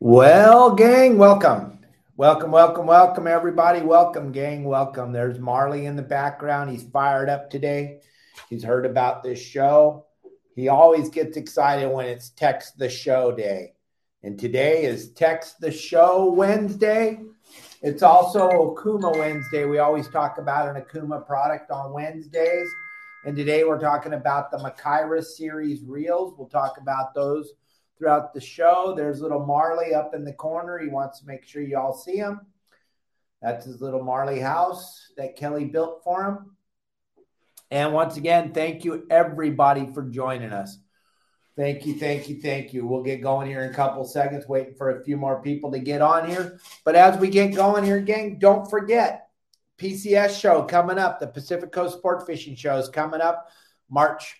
Well, gang, welcome. Welcome, welcome, welcome, everybody. Welcome, gang. Welcome. There's Marley in the background. He's fired up today. He's heard about this show. He always gets excited when it's Text the Show Day. And today is Text the Show Wednesday. It's also Okuma Wednesday. We always talk about an Okuma product on Wednesdays. And today we're talking about the Makaira series reels. We'll talk about those throughout the show. There's little Marley up in the corner. He wants to make sure you all see him. That's his little Marley house that Kelly built for him. And once again, thank you everybody for joining us. Thank you, thank you, thank you. We'll get going here in a couple seconds, waiting for a few more people to get on here. But as we get going here, gang, don't forget PCS show coming up. The Pacific Coast Sport Fishing Show is coming up March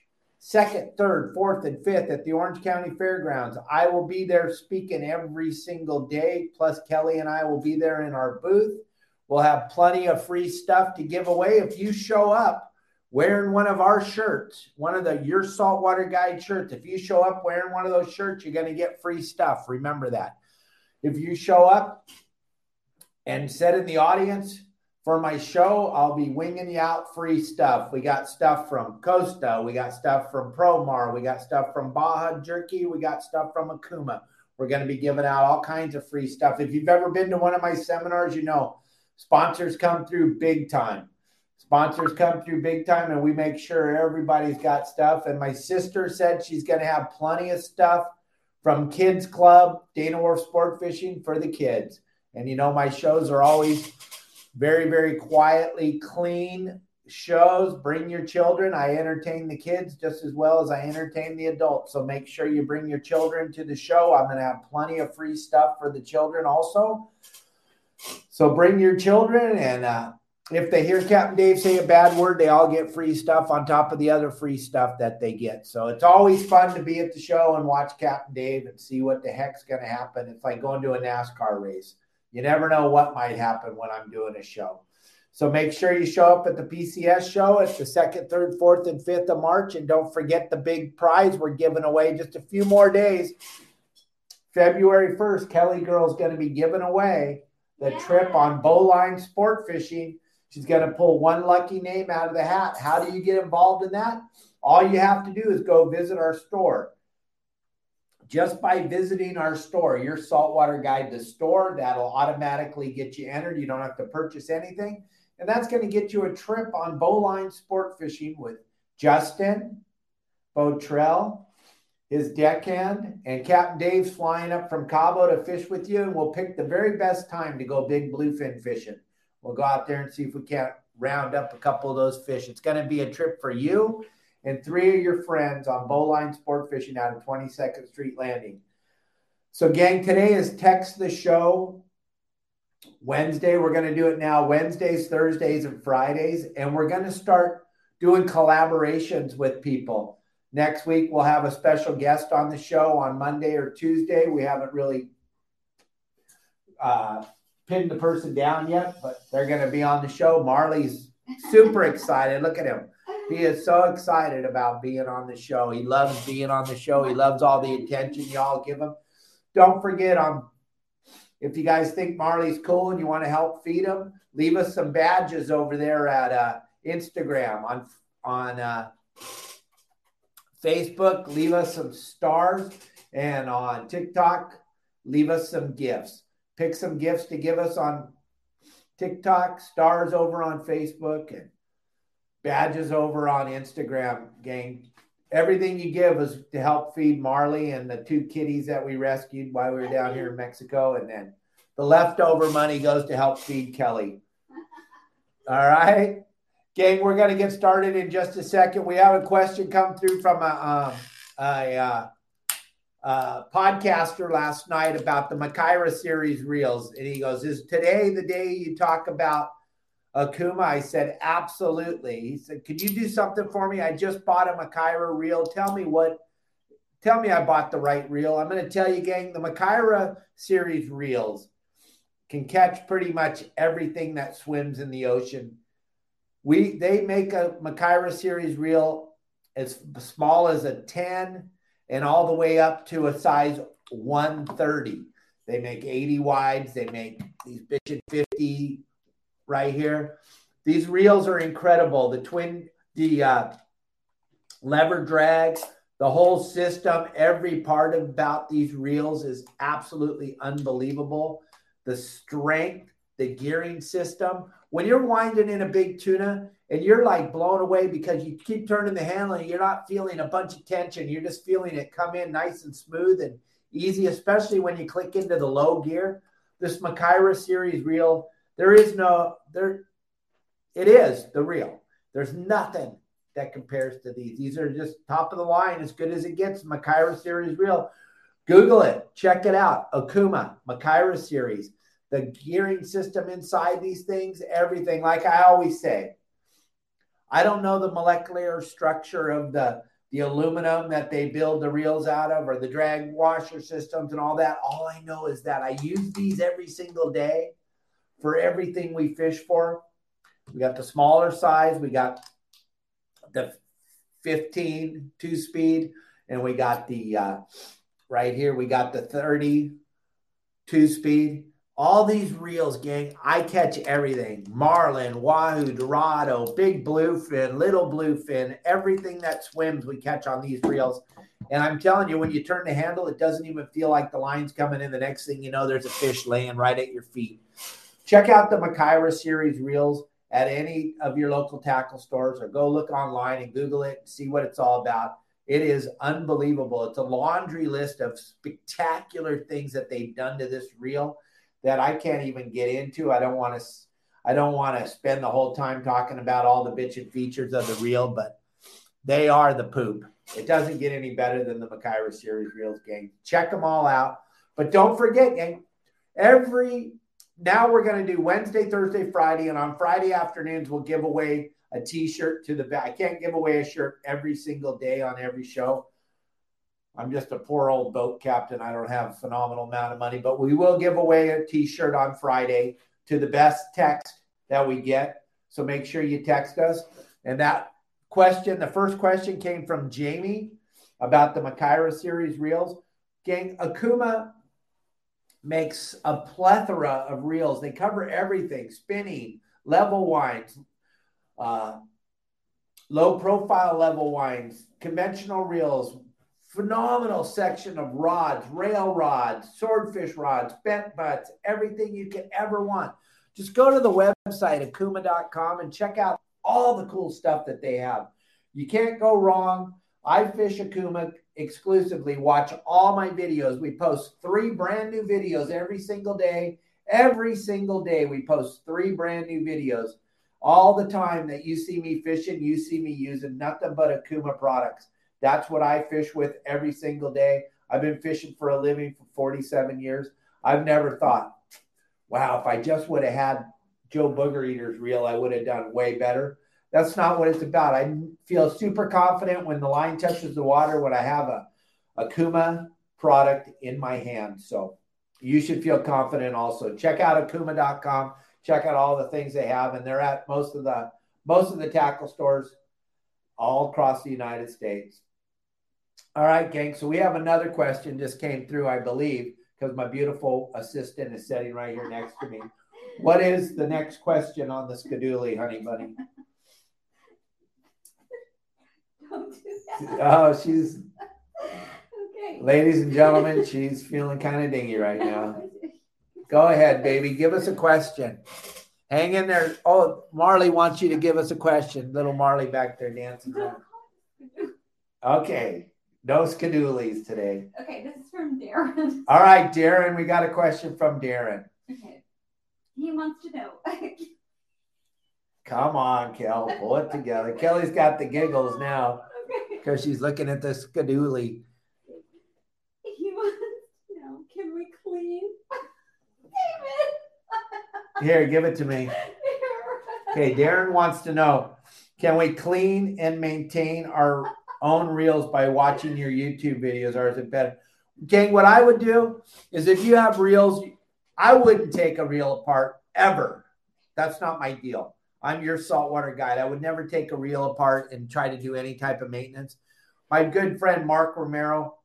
2nd, 3rd, 4th, and 5th at the Orange County Fairgrounds. I will be there speaking every single day. Plus, Kelly and I will be there in our booth. We'll have plenty of free stuff to give away if you show up wearing one of our shirts, one of the Your Saltwater Guide shirts. If you show up wearing one of those shirts, you're going to get free stuff. Remember that. If you show up and sit in the audience for my show, I'll be winging you out free stuff. We got stuff from Costa, we got stuff from Promar, we got stuff from Baja Jerky, we got stuff from Okuma. We're going to be giving out all kinds of free stuff. If you've ever been to one of my seminars, you know sponsors come through big time Sponsors come through big time and we make sure everybody's got stuff. And my sister said she's going to have plenty of stuff from Kids Club, Dana Wharf Sport Fishing for the kids. And you know, my shows are always very, very quietly clean shows. Bring your children. I entertain the kids just as well as I entertain the adults. So make sure you bring your children to the show. I'm going to have plenty of free stuff for the children also. So bring your children and, uh, if they hear Captain Dave say a bad word, they all get free stuff on top of the other free stuff that they get. So it's always fun to be at the show and watch Captain Dave and see what the heck's going to happen. It's like going to a NASCAR race. You never know what might happen when I'm doing a show. So make sure you show up at the PCS show. It's the second, third, fourth, and fifth of March. And don't forget the big prize we're giving away just a few more days. February 1st, Kelly Girl is going to be giving away the yeah. trip on bowline sport fishing She's going to pull one lucky name out of the hat. How do you get involved in that? All you have to do is go visit our store. Just by visiting our store, your saltwater guide to store, that'll automatically get you entered. You don't have to purchase anything. And that's going to get you a trip on bowline sport fishing with Justin, Botrell, his deckhand, and Captain Dave's flying up from Cabo to fish with you. And we'll pick the very best time to go big bluefin fishing. We'll go out there and see if we can't round up a couple of those fish. It's going to be a trip for you and three of your friends on Bowline Sport Fishing out of 22nd Street Landing. So, gang, today is Text the Show Wednesday. We're going to do it now Wednesdays, Thursdays, and Fridays. And we're going to start doing collaborations with people. Next week, we'll have a special guest on the show on Monday or Tuesday. We haven't really uh, pinned the person down yet, but they're going to be on the show. Marley's super excited. Look at him. He is so excited about being on the show. He loves being on the show. He loves all the attention y'all give him. Don't forget um, if you guys think Marley's cool and you want to help feed him, leave us some badges over there at uh, Instagram on on uh, Facebook. Leave us some stars and on TikTok, leave us some gifts pick some gifts to give us on TikTok, stars over on Facebook, and badges over on Instagram, gang. Everything you give is to help feed Marley and the two kitties that we rescued while we were down here in Mexico. And then the leftover money goes to help feed Kelly. All right. Gang, we're going to get started in just a second. We have a question come through from a, um, a, a, uh, uh, podcaster last night about the Makaira series reels, and he goes, "Is today the day you talk about Okuma?" I said, "Absolutely." He said, "Can you do something for me? I just bought a Makaira reel. Tell me what." Tell me I bought the right reel. I'm going to tell you, gang, the Makaira series reels can catch pretty much everything that swims in the ocean. We they make a Makaira series reel as small as a 10 and all the way up to a size 130. They make 80 wides. They make these bitchin' 50 right here. These reels are incredible. The twin, the uh, lever drags, the whole system, every part about these reels is absolutely unbelievable. The strength, the gearing system. When you're winding in a big tuna, and you're like blown away because you keep turning the handle and you're not feeling a bunch of tension. You're just feeling it come in nice and smooth and easy, especially when you click into the low gear. This Makaira series reel, there is no there. It is the real. There's nothing that compares to these. These are just top of the line, as good as it gets. Makaira series reel. Google it, check it out. Okuma Makaira series. The gearing system inside these things, everything. Like I always say, I don't know the molecular structure of the the aluminum that they build the reels out of or the drag washer systems and all that. All I know is that I use these every single day for everything we fish for. We got the smaller size, we got the 15 two speed, and we got the uh, right here, we got the 30 two speed. All these reels, gang, I catch everything marlin, wahoo, dorado, big bluefin, little bluefin, everything that swims we catch on these reels. And I'm telling you, when you turn the handle, it doesn't even feel like the line's coming in. The next thing you know, there's a fish laying right at your feet. Check out the Makaira series reels at any of your local tackle stores or go look online and Google it and see what it's all about. It is unbelievable. It's a laundry list of spectacular things that they've done to this reel that I can't even get into. I don't want to. I don't want to spend the whole time talking about all the bitchin' features of the reel, but they are the poop. It doesn't get any better than the Makaira series reels, gang. Check them all out, but don't forget, gang. Every now we're going to do Wednesday, Thursday, Friday, and on Friday afternoons we'll give away a T-shirt to the. I can't give away a shirt every single day on every show, I'm just a poor old boat captain. I don't have a phenomenal amount of money, but we will give away a t-shirt on Friday to the best text that we get. So make sure you text us. And that question, the first question came from Jamie about the Makaira series reels. Gang, Okuma makes a plethora of reels. They cover everything: spinning, level winds, uh, low profile level winds, conventional reels, phenomenal section of rods, rail rods, swordfish rods, bent butts, everything you could ever want. Just go to the website, okuma.com, and check out all the cool stuff that they have. You can't go wrong. I fish Okuma exclusively. Watch all my videos. We post three brand new videos every single day. Every single day, we post three brand new videos. All the time that you see me fishing, you see me using nothing but Okuma products. That's what I fish with every single day. I've been fishing for a living for 47 years. I've never thought, wow, if I just would have had Joe Booger Eater's reel, I would have done way better. That's not what it's about. I feel super confident when the line touches the water when I have a, a Kuma product in my hand. So you should feel confident also. Check out okuma.com. Check out all the things they have, and they're at most of the most of the tackle stores all across the United States. All right, gang. So we have another question just came through, I believe, because my beautiful assistant is sitting right here next to me. What is the next question on the Skidooly, honey bunny? Don't do that. Oh, she's, Okay. ladies and gentlemen, she's feeling kind of dingy right now. Go ahead, baby. Give us a question. Hang in there. Oh, Marley wants you to give us a question. Little Marley back there dancing. Okay. No skadoolies today. Okay, this is from Darren. All right, Darren, we got a question from Darren. Okay. He wants to know. Come on, Kel, pull it together. Kelly's got the giggles now because she's looking at the skadoodly. He wants to know, can we clean? David! Here, give it to me. Okay, Darren wants to know, can we clean and maintain our own reels by watching your YouTube videos, or is it better? Gang, what I would do is if you have reels, I wouldn't take a reel apart ever. That's not my deal. I'm your saltwater guide. I would never take a reel apart and try to do any type of maintenance. My good friend Mark Romero,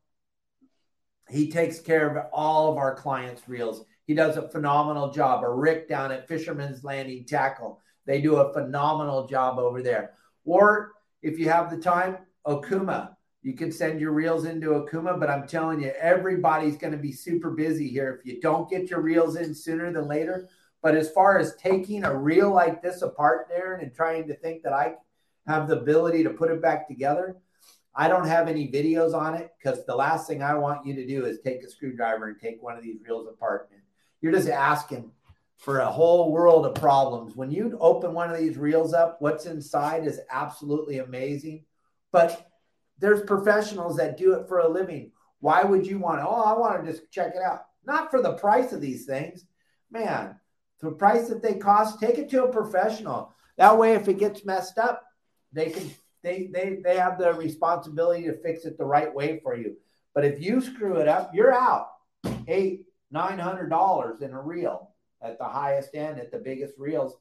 he takes care of all of our clients' reels. He does a phenomenal job. Or Rick down at Fisherman's Landing Tackle, they do a phenomenal job over there. Or if you have the time, Okuma. You can send your reels into Okuma, but I'm telling you, everybody's going to be super busy here if you don't get your reels in sooner than later. But as far as taking a reel like this apart, Darren, and trying to think that I have the ability to put it back together, I don't have any videos on it because the last thing I want you to do is take a screwdriver and take one of these reels apart. You're just asking for a whole world of problems. When you open one of these reels up, what's inside is absolutely amazing. But there's professionals that do it for a living. Why would you want to? Oh, I want to just check it out. Not for the price of these things. Man, the price that they cost, take it to a professional. That way, if it gets messed up, they can they they they have the responsibility to fix it the right way for you. But if you screw it up, you're out eight nine hundred dollars in a reel at the highest end at the biggest reels.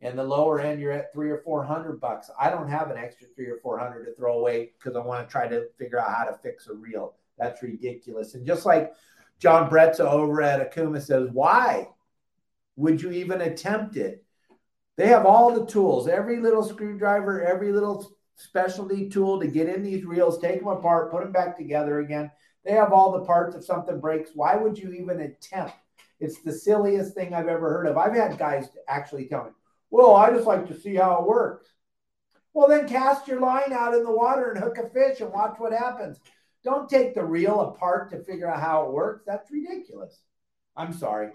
And the lower end, you're at three or four hundred bucks. I don't have an extra three or four hundred to throw away because I want to try to figure out how to fix a reel. That's ridiculous. And just like John Bretza over at Okuma says, why would you even attempt it? They have all the tools, every little screwdriver, every little specialty tool to get in these reels, take them apart, put them back together again. They have all the parts if something breaks. Why would you even attempt? It's the silliest thing I've ever heard of. I've had guys actually tell me, well, I just like to see how it works. Well, then cast your line out in the water and hook a fish and watch what happens. Don't take the reel apart to figure out how it works. That's ridiculous. I'm sorry.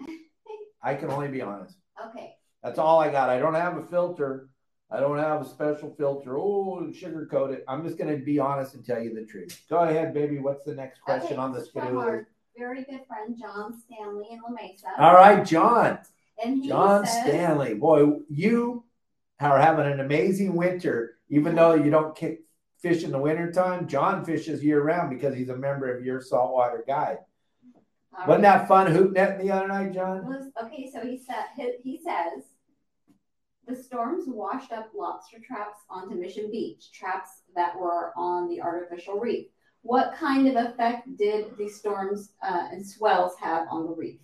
I can only be honest. Okay. That's all I got. I don't have a filter. I don't have a special filter. Oh, sugarcoat it. I'm just going to be honest and tell you the truth. Go ahead, baby. What's the next question Okay, on the this schedule? our very good friend John Stanley in La Mesa. All right, John. And John says, Stanley. Boy, you are having an amazing winter, even though you don't kick fish in the wintertime. John fishes year round because he's a member of your saltwater guide. All Wasn't right. that fun hoop netting the other night, John? Okay, so he said he, he says the storms washed up lobster traps onto Mission Beach, traps that were on the artificial reef. What kind of effect did the storms uh, and swells have on the reef?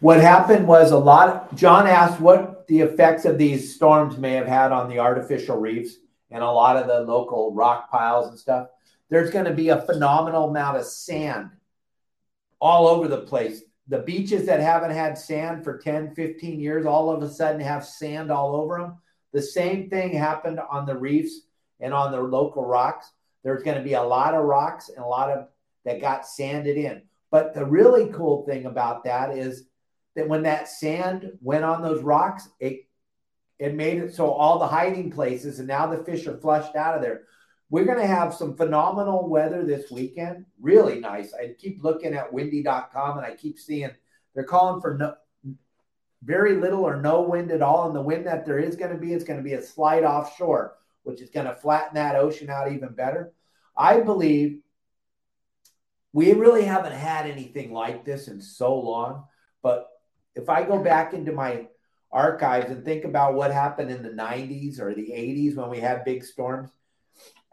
What happened was a lot. Of, John asked what the effects of these storms may have had on the artificial reefs and a lot of the local rock piles and stuff. There's going to be a phenomenal amount of sand all over the place. The beaches that haven't had sand for 10, 15 years all of a sudden have sand all over them. The same thing happened on the reefs and on the local rocks. There's going to be a lot of rocks and a lot of that got sanded in. But the really cool thing about that is that when that sand went on those rocks, it it made it so all the hiding places and now the fish are flushed out of there. We're going to have some phenomenal weather this weekend. Really nice. I keep looking at windy.com and I keep seeing they're calling for no, very little or no wind at all. And the wind that there is going to be, it's going to be a slight offshore, which is going to flatten that ocean out even better. I believe we really haven't had anything like this in so long. But if I go back into my archives and think about what happened in the 90s or the 80s when we had big storms,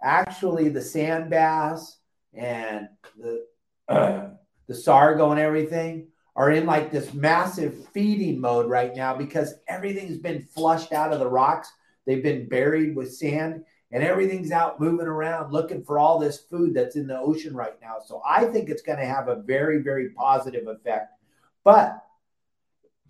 actually the sand bass and the the sargo and everything are in like this massive feeding mode right now because everything's been flushed out of the rocks. They've been buried with sand and everything's out moving around looking for all this food that's in the ocean right now. So I think it's going to have a very, very positive effect. But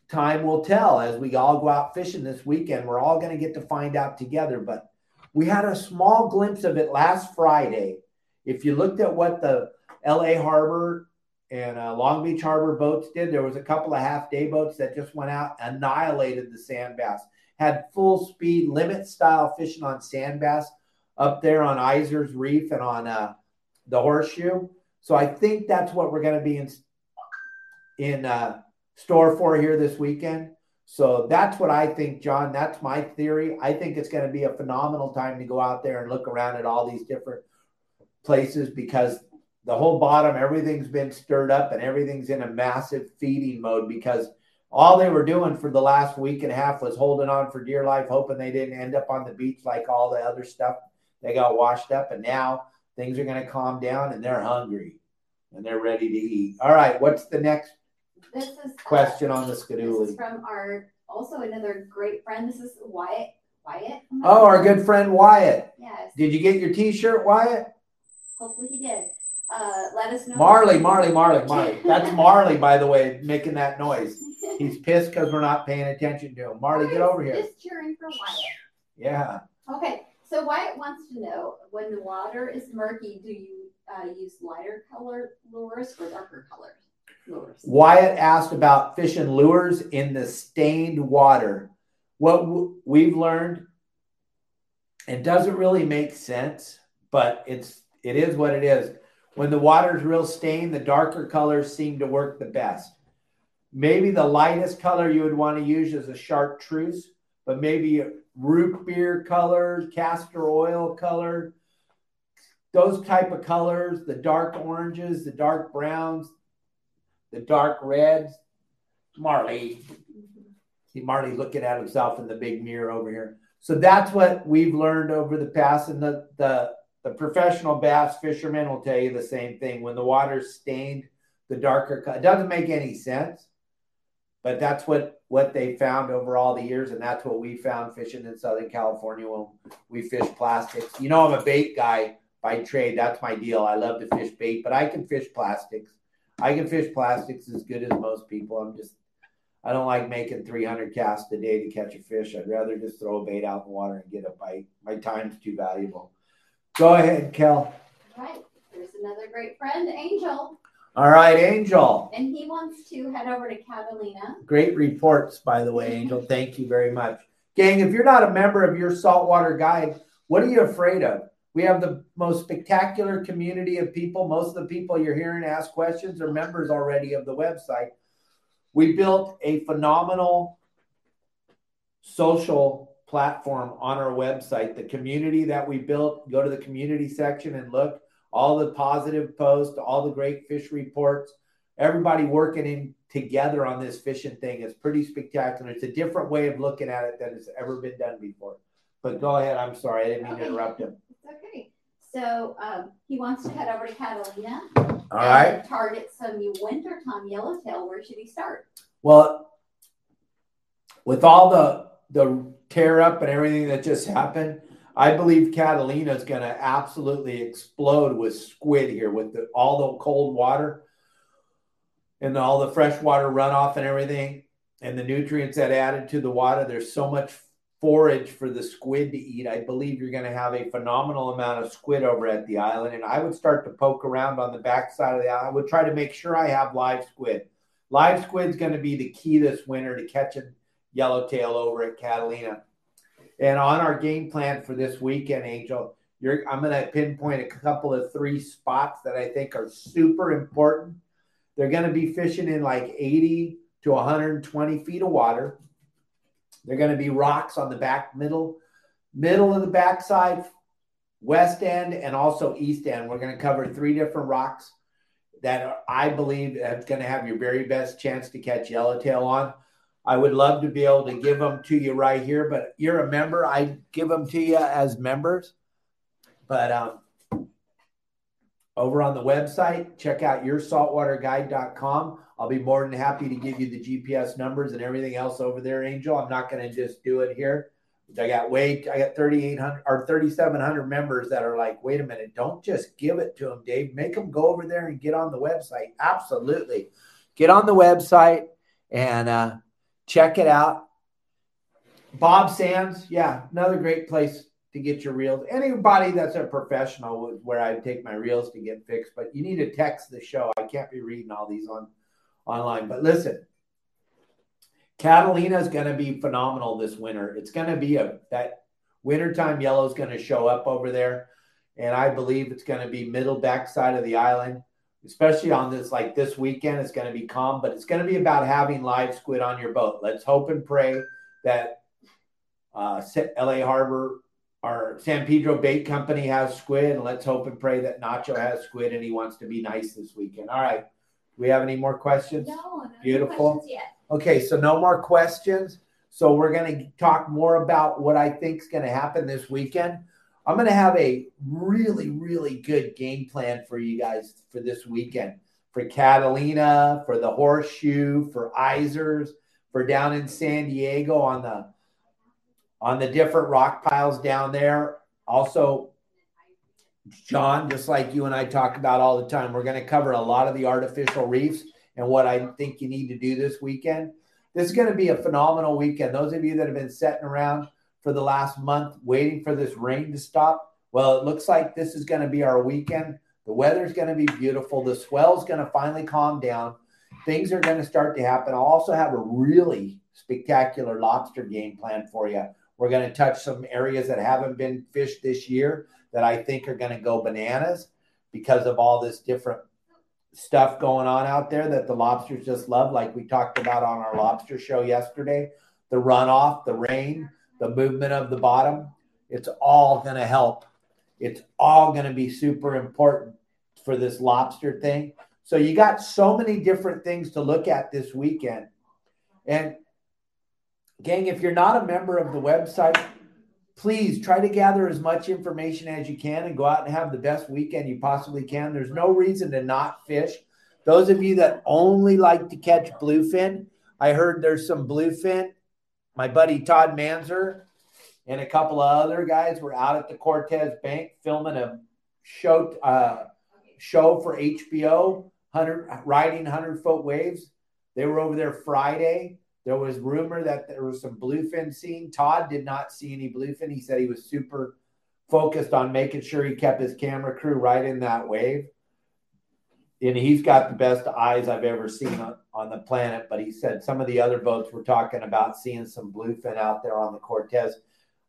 time will tell as we all go out fishing this weekend. We're all going to get to find out together. But we had a small glimpse of it last Friday. If you looked at what the LA Harbor and uh, Long Beach Harbor boats did, there was a couple of half day boats that just went out, annihilated the sand bass, had full speed limit style fishing on sand bass up there on Izor's Reef and on uh, the Horseshoe. So I think that's what we're going to be in in uh, store for here this weekend. So that's what I think, John. That's my theory. I think it's going to be a phenomenal time to go out there and look around at all these different places because the whole bottom, everything's been stirred up and everything's in a massive feeding mode because all they were doing for the last week and a half was holding on for dear life, hoping they didn't end up on the beach like all the other stuff. They got washed up, and now things are going to calm down and they're hungry and they're ready to eat. All right, what's the next This is question on the This is from our also another great friend. This is Wyatt. Wyatt. Oh, our good friend Wyatt. Yes. Did you get your T-shirt, Wyatt? Hopefully he did. Uh, let us know. Marley, Marley, Marley, Marley. That's Marley, by the way, making that noise. He's pissed because we're not paying attention to him. Marley, get over here. Just cheering for Wyatt. Yeah. Okay, so Wyatt wants to know when the water is murky, do you uh, use lighter color lures or darker color lures? Wyatt asked about fishing lures in the stained water. What w- we've learned, it doesn't really make sense, but it's it is what it is. When the water is real stained, the darker colors seem to work the best. Maybe the lightest color you would want to use is a chartreuse, but maybe root beer colors, castor oil color, those type of colors, the dark oranges, the dark browns, the dark reds. Marley. See Marley looking at himself in the big mirror over here. So that's what we've learned over the past, and the the the professional bass fishermen will tell you the same thing. When the water's stained, the darker it doesn't make any sense, but that's what what they found over all the years, and that's what we found fishing in Southern California when we fish plastics. You know, I'm a bait guy by trade. That's my deal. I love to fish bait, but I can fish plastics. I can fish plastics as good as most people. I'm just I don't like making 300 casts a day to catch a fish. I'd rather just throw a bait out in the water and get a bite. My time's too valuable. Go ahead, Kel. All right, there's another great friend, Angel, All right, Angel. and he wants to head over to Catalina. Great reports, by the way, Angel. Thank you very much. Gang, if you're not a member of your saltwater guide, what are you afraid of? We have the most spectacular community of people. Most of the people you're hearing ask questions are members already of the website. We built a phenomenal social platform on our website. The community that we built, go to the community section and look. All the positive posts, all the great fish reports, everybody working in together on this fishing thing is pretty spectacular. It's a different way of looking at it than has ever been done before. But go ahead. I'm sorry. I didn't mean to interrupt him. Okay. So um, he wants to head over to Catalina. All right. Target some wintertime yellowtail. Where should he start? Well, with all the the tear up and everything that just happened, I believe Catalina is going to absolutely explode with squid here with the, all the cold water and all the freshwater runoff and everything and the nutrients that added to the water. There's so much forage for the squid to eat. I believe you're going to have a phenomenal amount of squid over at the island. And I would start to poke around on the backside of the island. I would try to make sure I have live squid. Live squid's going to be the key this winter to catching yellowtail over at Catalina. And on our game plan for this weekend, Angel, I'm going to pinpoint a couple of three spots that I think are super important. They're going to be fishing in like 80 to 120 feet of water. They're going to be rocks on the back middle, middle of the backside, west end, and also east end. We're going to cover three different rocks that are, I believe is going to have your very best chance to catch yellowtail on. I would love to be able to give them to you right here, but you're a member. I give them to you as members. But um, over on the website, check out yoursaltwaterguide.com. I'll be more than happy to give you the GPS numbers and everything else over there, Angel. I'm not going to just do it here. I got way, I got 3,800 or 3,700 members that are like, wait a minute, don't just give it to them, Dave. Make them go over there and get on the website. Absolutely. Get on the website and uh, check it out. Bob Sands, yeah, another great place to get your reels. Anybody that's a professional where I take my reels to get fixed, but you need to text the show. I can't be reading all these on online. But listen, Catalina is going to be phenomenal this winter. It's going to be a that wintertime yellow is going to show up over there, and I believe it's going to be middle backside of the island. especially on this like this weekend. It's going to be calm, but it's going to be about having live squid on your boat. Let's hope and pray that uh, LA Harbor our San Pedro Bait Company has squid, and let's hope and pray that Nacho has squid and he wants to be nice this weekend. All right. Do we have any more questions? No, no Beautiful. questions yet. Okay, so no more questions. So we're going to talk more about what I think is going to happen this weekend. I'm going to have a really, really good game plan for you guys for this weekend. For Catalina, for the Horseshoe, for Izors, for down in San Diego on the on the different rock piles down there. Also, John, just like you and I talk about all the time, we're going to cover a lot of the artificial reefs and what I think you need to do this weekend. This is going to be a phenomenal weekend. Those of you that have been sitting around for the last month waiting for this rain to stop, well, it looks like this is going to be our weekend. The weather's going to be beautiful. The swell's going to finally calm down. Things are going to start to happen. I'll also have a really spectacular lobster game plan for you. We're going to touch some areas that haven't been fished this year that I think are going to go bananas because of all this different stuff going on out there that the lobsters just love, like we talked about on our lobster show yesterday. The runoff, the rain, the movement of the bottom, it's all going to help. It's all going to be super important for this lobster thing. So you got so many different things to look at this weekend. And gang, if you're not a member of the website, please try to gather as much information as you can and go out and have the best weekend you possibly can. There's no reason to not fish. Those of you that only like to catch bluefin, I heard there's some bluefin. My buddy Todd Manzer and a couple of other guys were out at the Cortez Bank filming a show uh, show for HBO, hundred riding hundred foot waves. They were over there Friday. There was rumor that there was some bluefin seen. Todd did not see any bluefin. He said he was super focused on making sure he kept his camera crew right in that wave. And he's got the best eyes I've ever seen on, on the planet. But he said some of the other boats were talking about seeing some bluefin out there on the Cortez.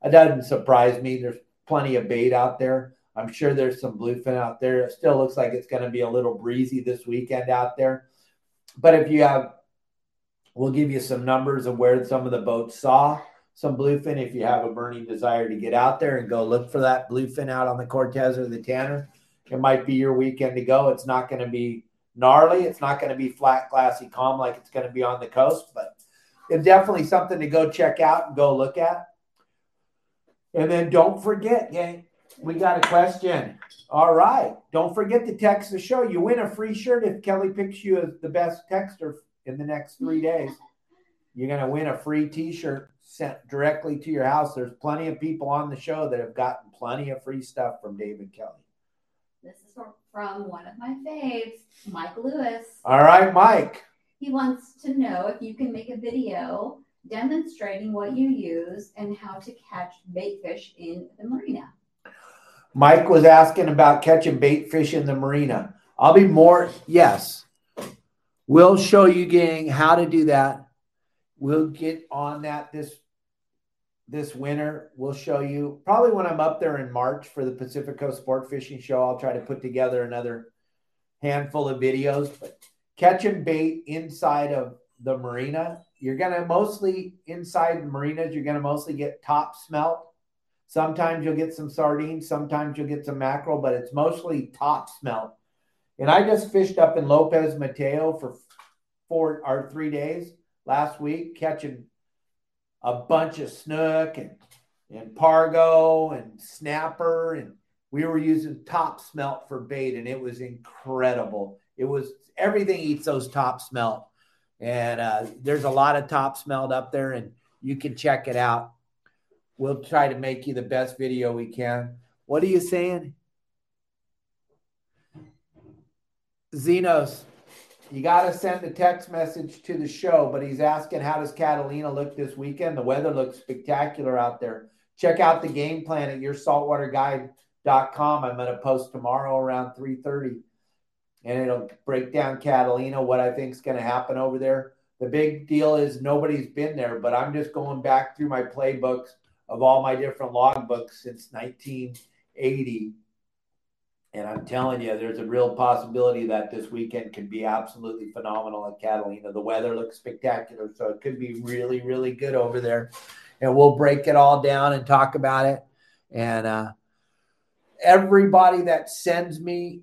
It doesn't surprise me. There's plenty of bait out there. I'm sure there's some bluefin out there. It still looks like it's going to be a little breezy this weekend out there. But if you have We'll give you some numbers of where some of the boats saw some bluefin if you have a burning desire to get out there and go look for that bluefin out on the Cortez or the Tanner. It might be your weekend to go. It's not going to be gnarly. It's not going to be flat, glassy, calm like it's going to be on the coast, but it's definitely something to go check out and go look at. And then don't forget, gang, we got a question. All right. Don't forget to text the show. You win a free shirt if Kelly picks you as the best texter in the next three days. You're going to win a free t shirt sent directly to your house. There's plenty of people on the show that have gotten plenty of free stuff from David Kelly. This is from one of my faves, Mike Lewis. All right, Mike. He wants to know if you can make a video demonstrating what you use and how to catch bait fish in the marina. Mike was asking about catching bait fish in the marina. I'll be more, yes. We'll show you, gang, how to do that. We'll get on that this this winter. We'll show you probably when I'm up there in March for the Pacific Coast Sport Fishing Show. I'll try to put together another handful of videos. But catching bait inside of the marina, you're gonna mostly inside marinas. You're gonna mostly get top smelt. Sometimes you'll get some sardines. Sometimes you'll get some mackerel, but it's mostly top smelt and I just fished up in Lopez Mateo for four or three days last week, catching a bunch of snook and and pargo and snapper. And we were using top smelt for bait and it was incredible. It was everything eats those top smelt. And uh, there's a lot of top smelt up there and you can check it out. We'll try to make you the best video we can. What are you saying Zenos, you got to send a text message to the show, but he's asking how does Catalina look this weekend? The weather looks spectacular out there. Check out the game plan at yoursaltwaterguide.com. I'm going to post tomorrow around 3:30 and it'll break down Catalina what I think is going to happen over there. The big deal is nobody's been there, but I'm just going back through my playbooks of all my different logbooks since 1980 And I'm telling you, there's a real possibility that this weekend could be absolutely phenomenal at Catalina. The weather looks spectacular, so it could be really, really good over there. And we'll break it all down and talk about it. And uh, everybody that sends me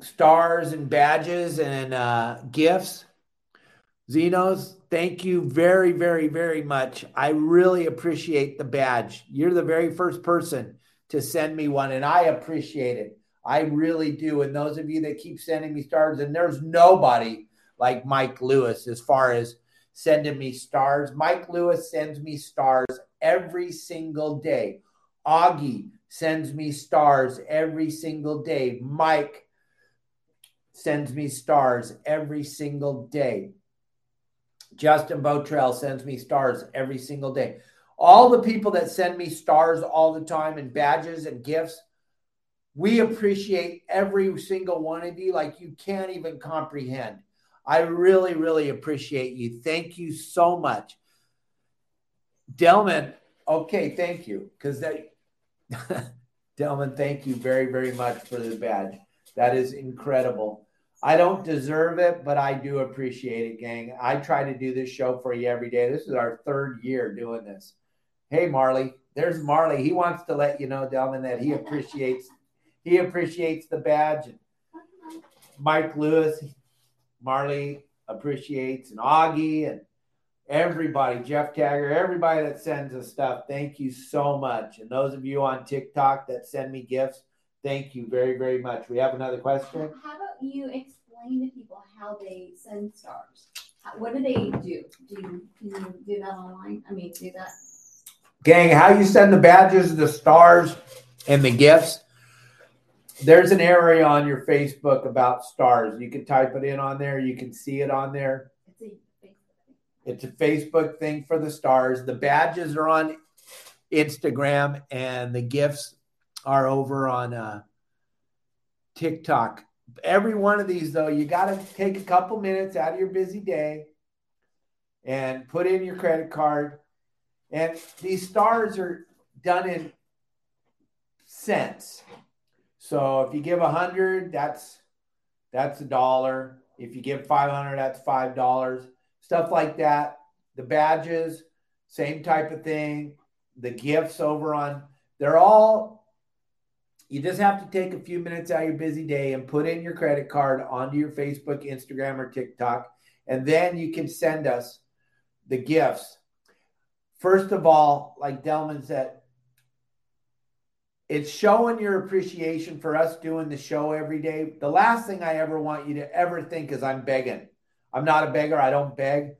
stars and badges and uh, gifts, Zenos, thank you very, very, very much. I really appreciate the badge. You're the very first person to send me one, and I appreciate it. I really do. And those of you that keep sending me stars, and there's nobody like Mike Lewis as far as sending me stars. Mike Lewis sends me stars every single day. Augie sends me stars every single day. Mike sends me stars every single day. Justin Botrell sends me stars every single day. All the people that send me stars all the time and badges and gifts, we appreciate every single one of you like you can't even comprehend. I really, really appreciate you. Thank you so much. Delman, okay, thank you. Because that Delman, thank you very, very much for the badge. That is incredible. I don't deserve it, but I do appreciate it, gang. I try to do this show for you every day. This is our third year doing this. Hey, Marley, there's Marley. He wants to let you know, Delman, that he appreciates he appreciates the badge. And Mike Lewis, Marley appreciates, and Augie, and everybody, Jeff Tagger, everybody that sends us stuff. Thank you so much. And those of you on TikTok that send me gifts, thank you very, very much. We have another question. How about you explain to people how they send stars? What do they do? Do you, you do that online? I mean, do that. Gang, how you send the badges, the stars, and the gifts. There's an area on your Facebook about stars. You can type it in on there. You can see it on there. It's a Facebook thing. It's a Facebook thing for the stars. The badges are on Instagram, and the gifts are over on uh, TikTok. Every one of these, though, you got to take a couple minutes out of your busy day and put in your credit card. And these stars are done in cents. So if you give a hundred, that's that's a dollar. If you give five hundred, that's five dollars. Stuff like that. The badges, same type of thing. The gifts over on, they're all. You just have to take a few minutes out of your busy day and put in your credit card onto your Facebook, Instagram, or TikTok, and then you can send us the gifts. First of all, like Delman said, it's showing your appreciation for us doing the show every day. The last thing I ever want you to ever think is I'm begging. I'm not a beggar, I don't beg,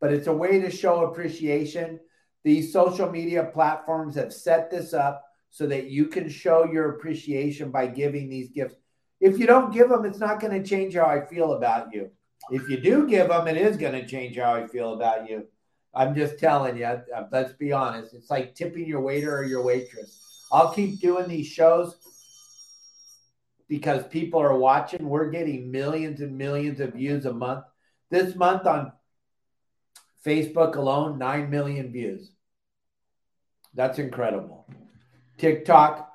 but it's a way to show appreciation. These social media platforms have set this up so that you can show your appreciation by giving these gifts. If you don't give them, it's not going to change how I feel about you. If you do give them, it is going to change how I feel about you. I'm just telling you, uh, let's be honest. It's like tipping your waiter or your waitress. I'll keep doing these shows because people are watching. We're getting millions and millions of views a month. This month on Facebook alone, 9 million views. That's incredible. TikTok,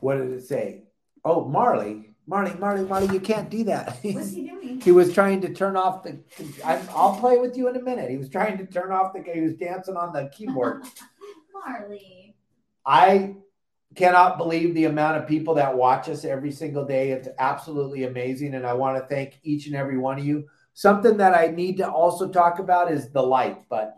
what did it say? Oh, Marley, Marley, Marley, Marley, you can't do that. What's he doing? he was trying to turn off the. I, I'll play with you in a minute. He was trying to turn off the. He was dancing on the keyboard. Marley. I cannot believe the amount of people that watch us every single day. It's absolutely amazing. And I want to thank each and every one of you. Something that I need to also talk about is the like button.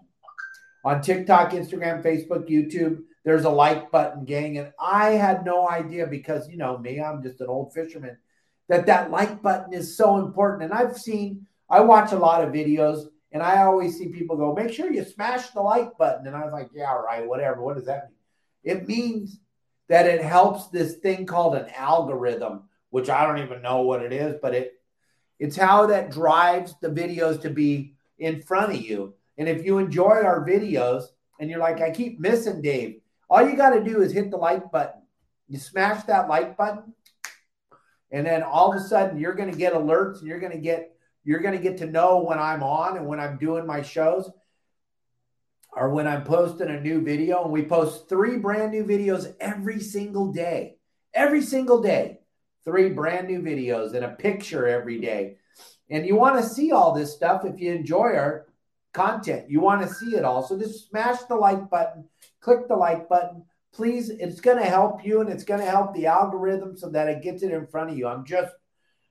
On TikTok, Instagram, Facebook, YouTube, there's a like button, gang. And I had no idea because, you know, me, I'm just an old fisherman, that that like button is so important. And I've seen, I watch a lot of videos and I always see people go, make sure you smash the like button. And I was like, yeah, right, whatever. What does that mean? It means that it helps this thing called an algorithm, which I don't even know what it is, but it it's how that drives the videos to be in front of you. And if you enjoy our videos and you're like, I keep missing Dave, all you got to do is hit the like button. You smash that like button, and then all of a sudden you're going to get alerts and you're going to get you're going to get to know when I'm on and when I'm doing my shows or when I'm posting a new video, and we post three brand new videos every single day. every single day. Three brand new videos and a picture every day. And you want to see all this stuff if you enjoy our content. You want to see it all. So just smash the like button, click the like button. Please, it's going to help you and it's going to help the algorithm so that it gets it in front of you. I'm just,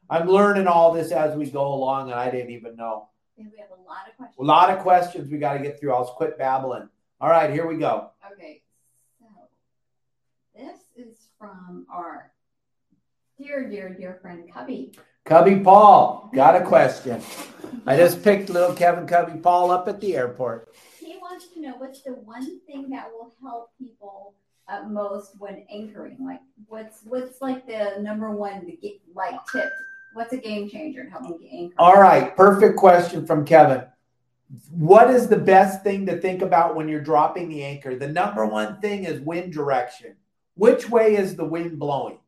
I'm learning all this as we go along, and I didn't even know. we have a lot of questions. A lot of questions we got to get through. I'll just quit babbling. All right, here we go. Okay, so this is from our dear, dear, dear friend Cubby. Cubby Paul got a question. I just picked little Kevin Cubby Paul up at the airport. He wants to know what's the one thing that will help people uh, most when anchoring. Like, what's what's like the number one like tip? What's a game changer in helping anchor? All right, perfect question from Kevin. What is the best thing to think about when you're dropping the anchor? The number one thing is wind direction. Which way is the wind blowing?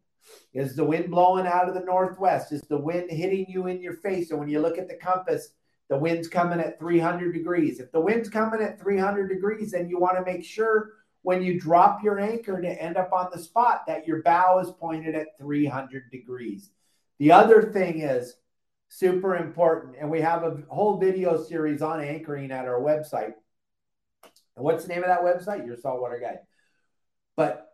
Is the wind blowing out of the northwest? Is the wind hitting you in your face? And when you look at the compass, the wind's coming at 300 degrees. If the wind's coming at 300 degrees, then you want to make sure when you drop your anchor to end up on the spot that your bow is pointed at 300 degrees. The other thing is super important, and we have a whole video series on anchoring at our website. And what's the name of that website? Your saltwater guide. But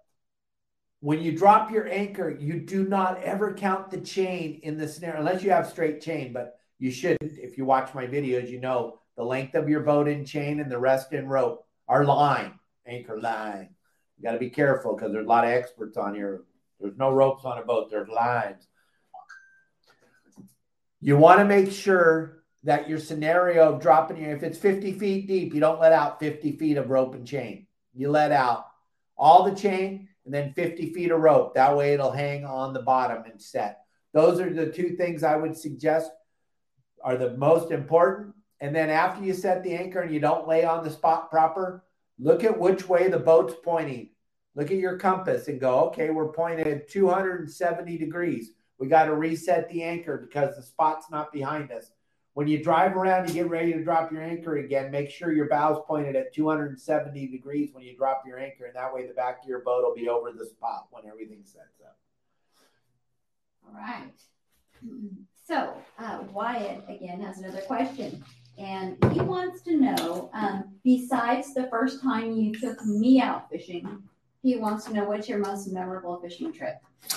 when you drop your anchor, you do not ever count the chain in the snare unless you have straight chain, but you shouldn't. If you watch my videos, you know the length of your boat in chain and the rest in rope are line, anchor line. You got to be careful because there's a lot of experts on here. There's no ropes on a boat, there's lines. You want to make sure that your scenario of dropping your, if it's 50 feet deep, you don't let out 50 feet of rope and chain. You let out all the chain and then 50 feet of rope. That way it'll hang on the bottom and set. Those are the two things I would suggest are the most important. And then after you set the anchor and you don't lay on the spot proper, look at which way the boat's pointing. Look at your compass and go, okay, we're pointed 270 degrees. We got to reset the anchor because the spot's not behind us. When you drive around, you get ready to drop your anchor again. Make sure your bow's pointed at 270 degrees when you drop your anchor, and that way the back of your boat will be over the spot when everything sets up. All right. So uh, Wyatt again has another question, and he wants to know, um, besides the first time you took me out fishing, he wants to know what's your most memorable fishing trip.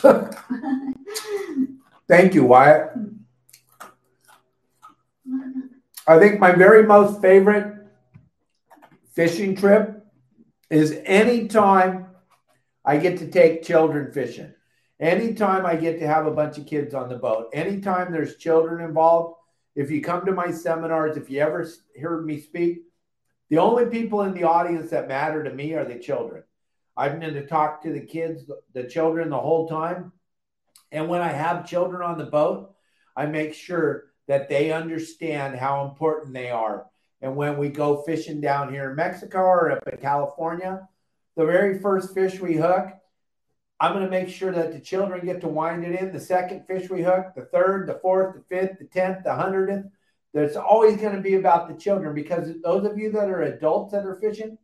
Thank you, Wyatt. I think my very most favorite fishing trip is anytime I get to take children fishing. Anytime I get to have a bunch of kids on the boat, anytime there's children involved, if you come to my seminars, if you ever heard me speak, the only people in the audience that matter to me are the children. I've been to talk to the kids, the children, the whole time. And when I have children on the boat, I make sure that they understand how important they are. And when we go fishing down here in Mexico or up in California, the very first fish we hook, I'm going to make sure that the children get to wind it in. The second fish we hook, the third, the fourth, the fifth, the tenth, the hundredth. There's always going to be about the children because those of you that are adults that are fishing,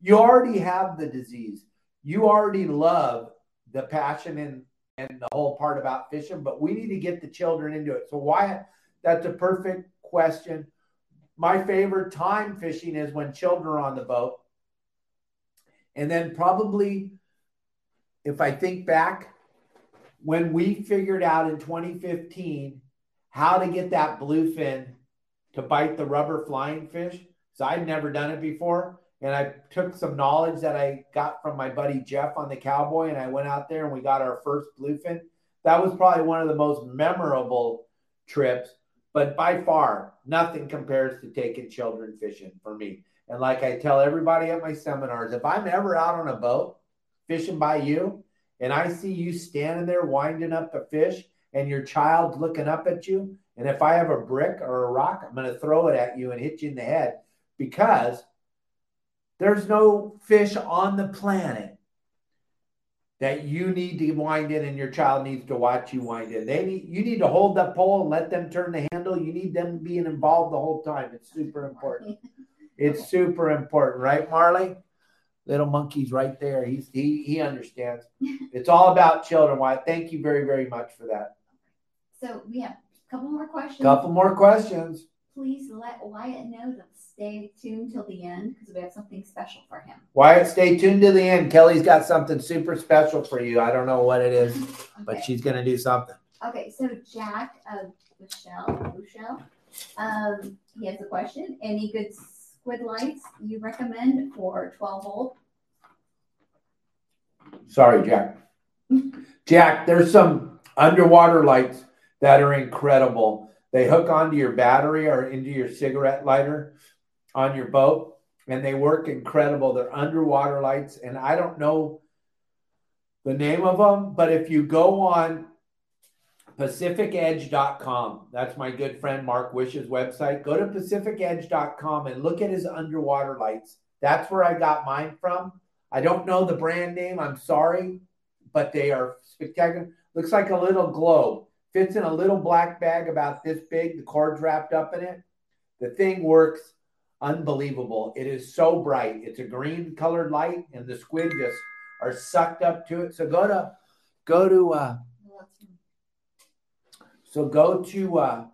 you already have the disease. You already love the passion and, and the whole part about fishing, but we need to get the children into it. So why that's a perfect question. My favorite time fishing is when children are on the boat. And then probably, if I think back, when we figured out in 2015 how to get that bluefin to bite the rubber flying fish, so I'd never done it before. And I took some knowledge that I got from my buddy Jeff on the cowboy, and I went out there and we got our first bluefin. That was probably one of the most memorable trips but by far, nothing compares to taking children fishing for me. And like I tell everybody at my seminars, if I'm ever out on a boat fishing by you and I see you standing there winding up a fish and your child looking up at you, and if I have a brick or a rock, I'm going to throw it at you and hit you in the head because there's no fish on the planet that you need to wind in and your child needs to watch you wind in. They need you need to hold that pole and let them turn the handle. You need them being involved the whole time. It's super important. It's super important, right, Marley? little monkey's right there. He's he he understands. it's all about children. Why? thank you very very much for that. So we have a couple more questions. Couple more questions. Please let Wyatt know to stay tuned till the end because we have something special for him. Wyatt, stay tuned to the end. Kelly's got something super special for you. I don't know what it is, but she's gonna do something. Okay, so Jack of Michelle, Michelle, um, he has a question. Any good squid lights you recommend for 12 volt? Sorry, Jack. Jack, there's some underwater lights that are incredible. They hook onto your battery or into your cigarette lighter on your boat, and they work incredible. They're underwater lights, and I don't know the name of them, but if you go on pacificedge.com, that's my good friend Mark Wish's website. Go to pacificedge.com and look at his underwater lights. That's where I got mine from. I don't know the brand name. I'm sorry, but they are spectacular. Looks like a little globe. Fits in a little black bag about this big. The cord's wrapped up in it. The thing works unbelievable. It is so bright. It's a green colored light, and the squid just are sucked up to it. So go to go to uh, so go to uh,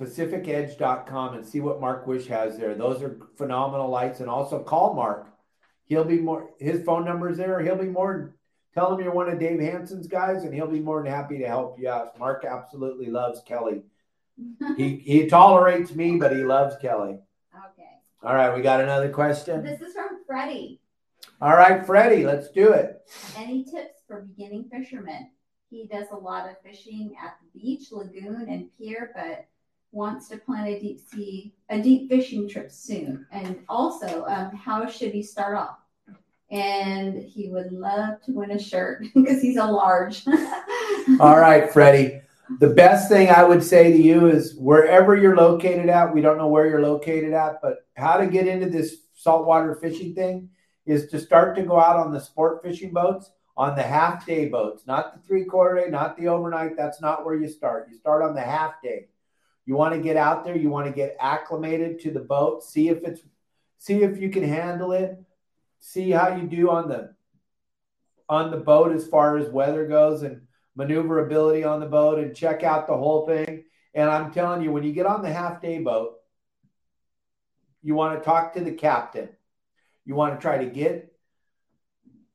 pacificedge.com and see what Mark Wish has there. Those are phenomenal lights. And also call Mark. He'll be more, his phone number is there. He'll be more, tell him you're one of Dave Hansen's guys and he'll be more than happy to help you out. Mark absolutely loves Kelly. He, he tolerates me, but he loves Kelly. Okay. All right, we got another question. This is from Freddie. All right, Freddie, let's do it. Any tips for beginning fishermen? He does a lot of fishing at the beach, lagoon, and pier, but wants to plan a deep sea, a deep fishing trip soon. And also, um, how should he start off? And he would love to win a shirt because he's a large. All right, Freddie. The best thing I would say to you is wherever you're located at, we don't know where you're located at, but how to get into this saltwater fishing thing is to start to go out on the sport fishing boats, on the half day boats, not the three quarter day, not the overnight. That's not where you start. You start on the half day. You want to get out there, you want to get acclimated to the boat, see if it's see if you can handle it, see how you do on the on the boat as far as weather goes and maneuverability on the boat and check out the whole thing. And I'm telling you, when you get on the half day boat, you want to talk to the captain. You want to try to get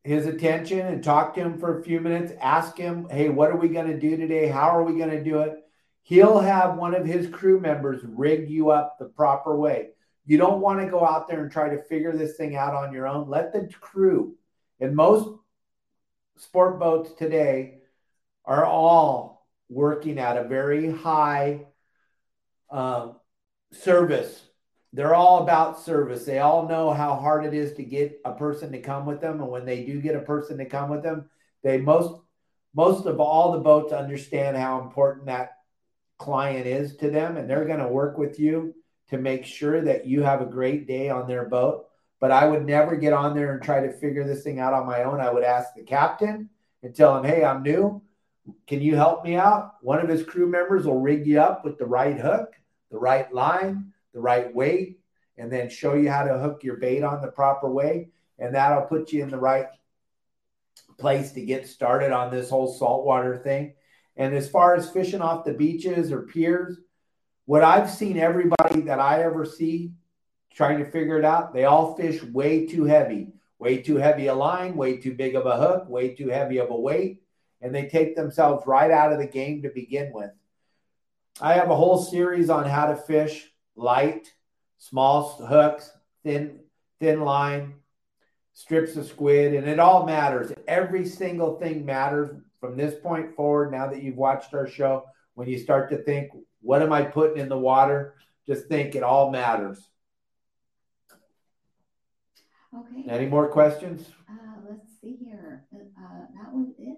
his attention and talk to him for a few minutes. Ask him, hey, what are we going to do today? How are we going to do it? He'll have one of his crew members rig you up the proper way. You don't want to go out there and try to figure this thing out on your own. Let the crew, and most sport boats today are all working at a very high um, service. They're all about service. They all know how hard it is to get a person to come with them, and when they do get a person to come with them, they most most of all the boats understand how important that client is to them, and they're going to work with you to make sure that you have a great day on their boat. But I would never get on there and try to figure this thing out on my own. I would ask the captain and tell him, "Hey, I'm new. Can you help me out?" One of his crew members will rig you up with the right hook, the right line, the right weight, and then show you how to hook your bait on the proper way. And that'll put you in the right place to get started on this whole saltwater thing. And as far as fishing off the beaches or piers, what I've seen everybody that I ever see trying to figure it out, they all fish way too heavy, way too heavy a line, way too big of a hook, way too heavy of a weight, and they take themselves right out of the game to begin with. I have a whole series on how to fish light, small hooks, thin thin line, strips of squid, and it all matters. Every single thing matters from this point forward. Now that you've watched our show, when you start to think, what am I putting in the water? Just think it all matters. Okay. Any more questions? Uh, let's see here. Uh, that was it.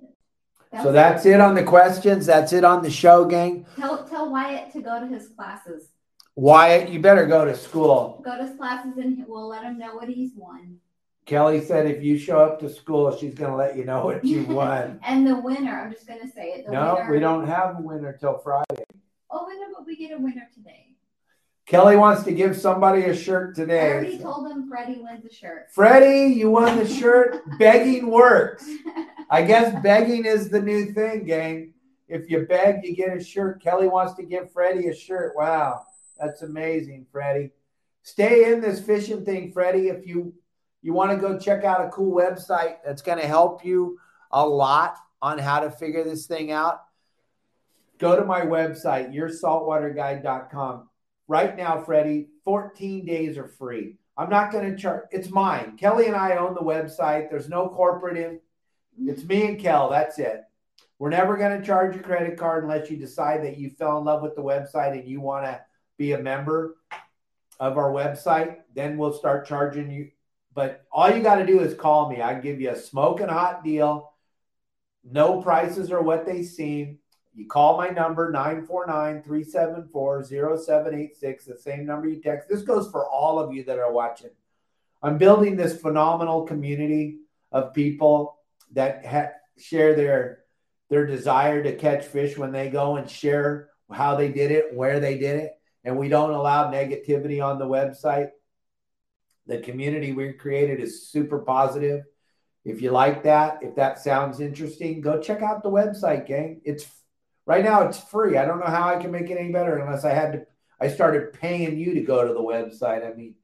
That So was that's it on the questions. That's it on the show, gang. Tell tell Wyatt to go to his classes. Wyatt, you better go to school. Go to his classes and we'll let him know what he's won. Kelly said if you show up to school, she's going to let you know what you won. and the winner, I'm just gonna say it. The no, winner, we don't have a winner till Friday. Oh, we know, but we get a winner today. Kelly wants to give somebody a shirt today. I already told him Freddie wins the shirt. Freddie, you won the shirt. Begging works. I guess begging is the new thing, gang. If you beg, you get a shirt. Kelly wants to give Freddie a shirt. Wow, that's amazing, Freddie. Stay in this fishing thing, Freddie. If you you want to go check out a cool website that's going to help you a lot on how to figure this thing out, go to my website, yoursaltwaterguide.com. Right now, Freddie, 14 days are free. I'm not going to charge. It's mine. Kelly and I own the website. There's no corporate in. It's me and Kel. That's it. We're never going to charge a credit card unless you decide that you fell in love with the website and you want to be a member of our website. Then we'll start charging you. But all you got to do is call me. I give you a smoking hot deal. No prices are what they seem. You call my number 949 374 0786, the same number you text. This goes for all of you that are watching. I'm building this phenomenal community of people that ha- share their their desire to catch fish when they go and share how they did it, where they did it, and we don't allow negativity on the website. The community we created is super positive. If you like that, if that sounds interesting, go check out the website, gang. It's right now it's free. I don't know how I can make it any better unless I had to I started paying you to go to the website. I mean,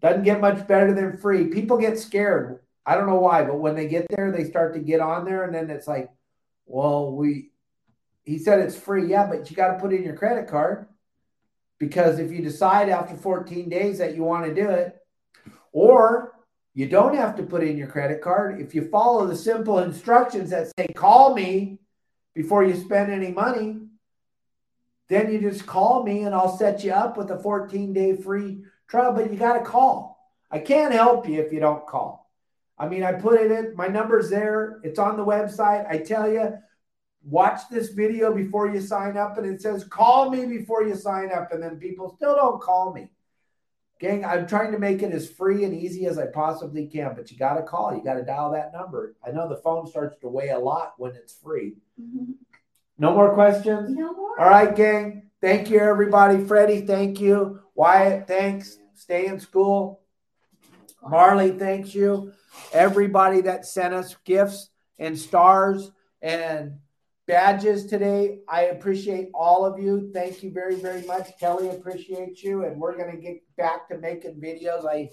doesn't get much better than free. People get scared. I don't know why, but when they get there, they start to get on there, and then it's like, well, we, he said it's free. Yeah, but you got to put in your credit card because if you decide after 14 days that you want to do it, or you don't have to put in your credit card, if you follow the simple instructions that say, call me before you spend any money, then you just call me and I'll set you up with a 14 day free trial, but you got to call. I can't help you if you don't call. I mean, I put it in, my number's there, it's on the website. I tell you, watch this video before you sign up, and it says, call me before you sign up, and then people still don't call me. Gang, I'm trying to make it as free and easy as I possibly can, but you got to call. You got to dial that number. I know the phone starts to weigh a lot when it's free. No more questions? No more. All right, gang. Thank you, everybody. Freddie, thank you. Wyatt, thanks. Stay in school. Marley, thanks you. Everybody that sent us gifts and stars and badges today, I appreciate all of you. Thank you very, very much. Kelly, appreciate you. And we're going to get back to making videos. I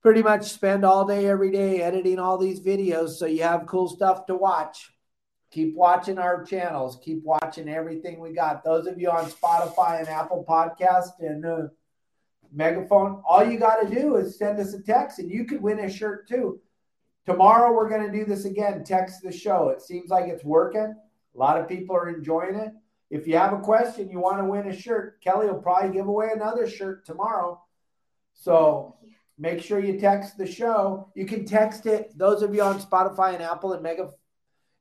pretty much spend all day, every day editing all these videos so you have cool stuff to watch. Keep watching our channels. Keep watching everything we got. Those of you on Spotify and Apple Podcast and uh, Megaphone, all you got to do is send us a text and you could win a shirt too. Tomorrow we're going to do this again. Text the show. It seems like it's working. A lot of people are enjoying it. If you have a question, you want to win a shirt, Kelly will probably give away another shirt tomorrow. So make sure you text the show. You can text it. Those of you on Spotify and Apple and Mega,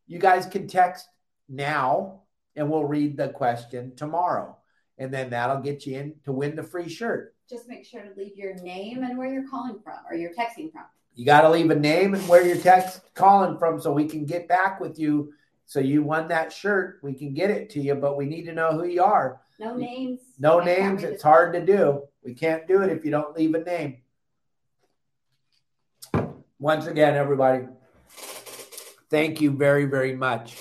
you guys can text now and we'll read the question tomorrow. And then that'll get you in to win the free shirt. Just make sure to leave your name and where you're calling from or you're texting from. You got to leave a name and where you're text calling from so we can get back with you. So you won that shirt. We can get it to you, but we need to know who you are. No names. No I names. It's hard to do. We can't do it if you don't leave a name. Once again, everybody, thank you very, very much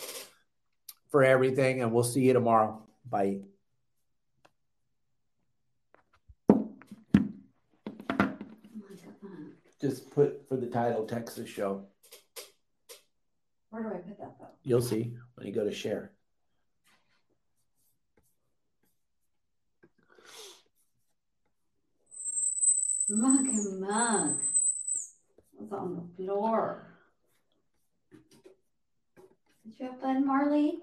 for everything, and we'll see you tomorrow. Bye. Just put for the title Texas Show. Where do I put that though? You'll see when you go to share. Mug and mug. What's on the floor? Did you have fun, Marley?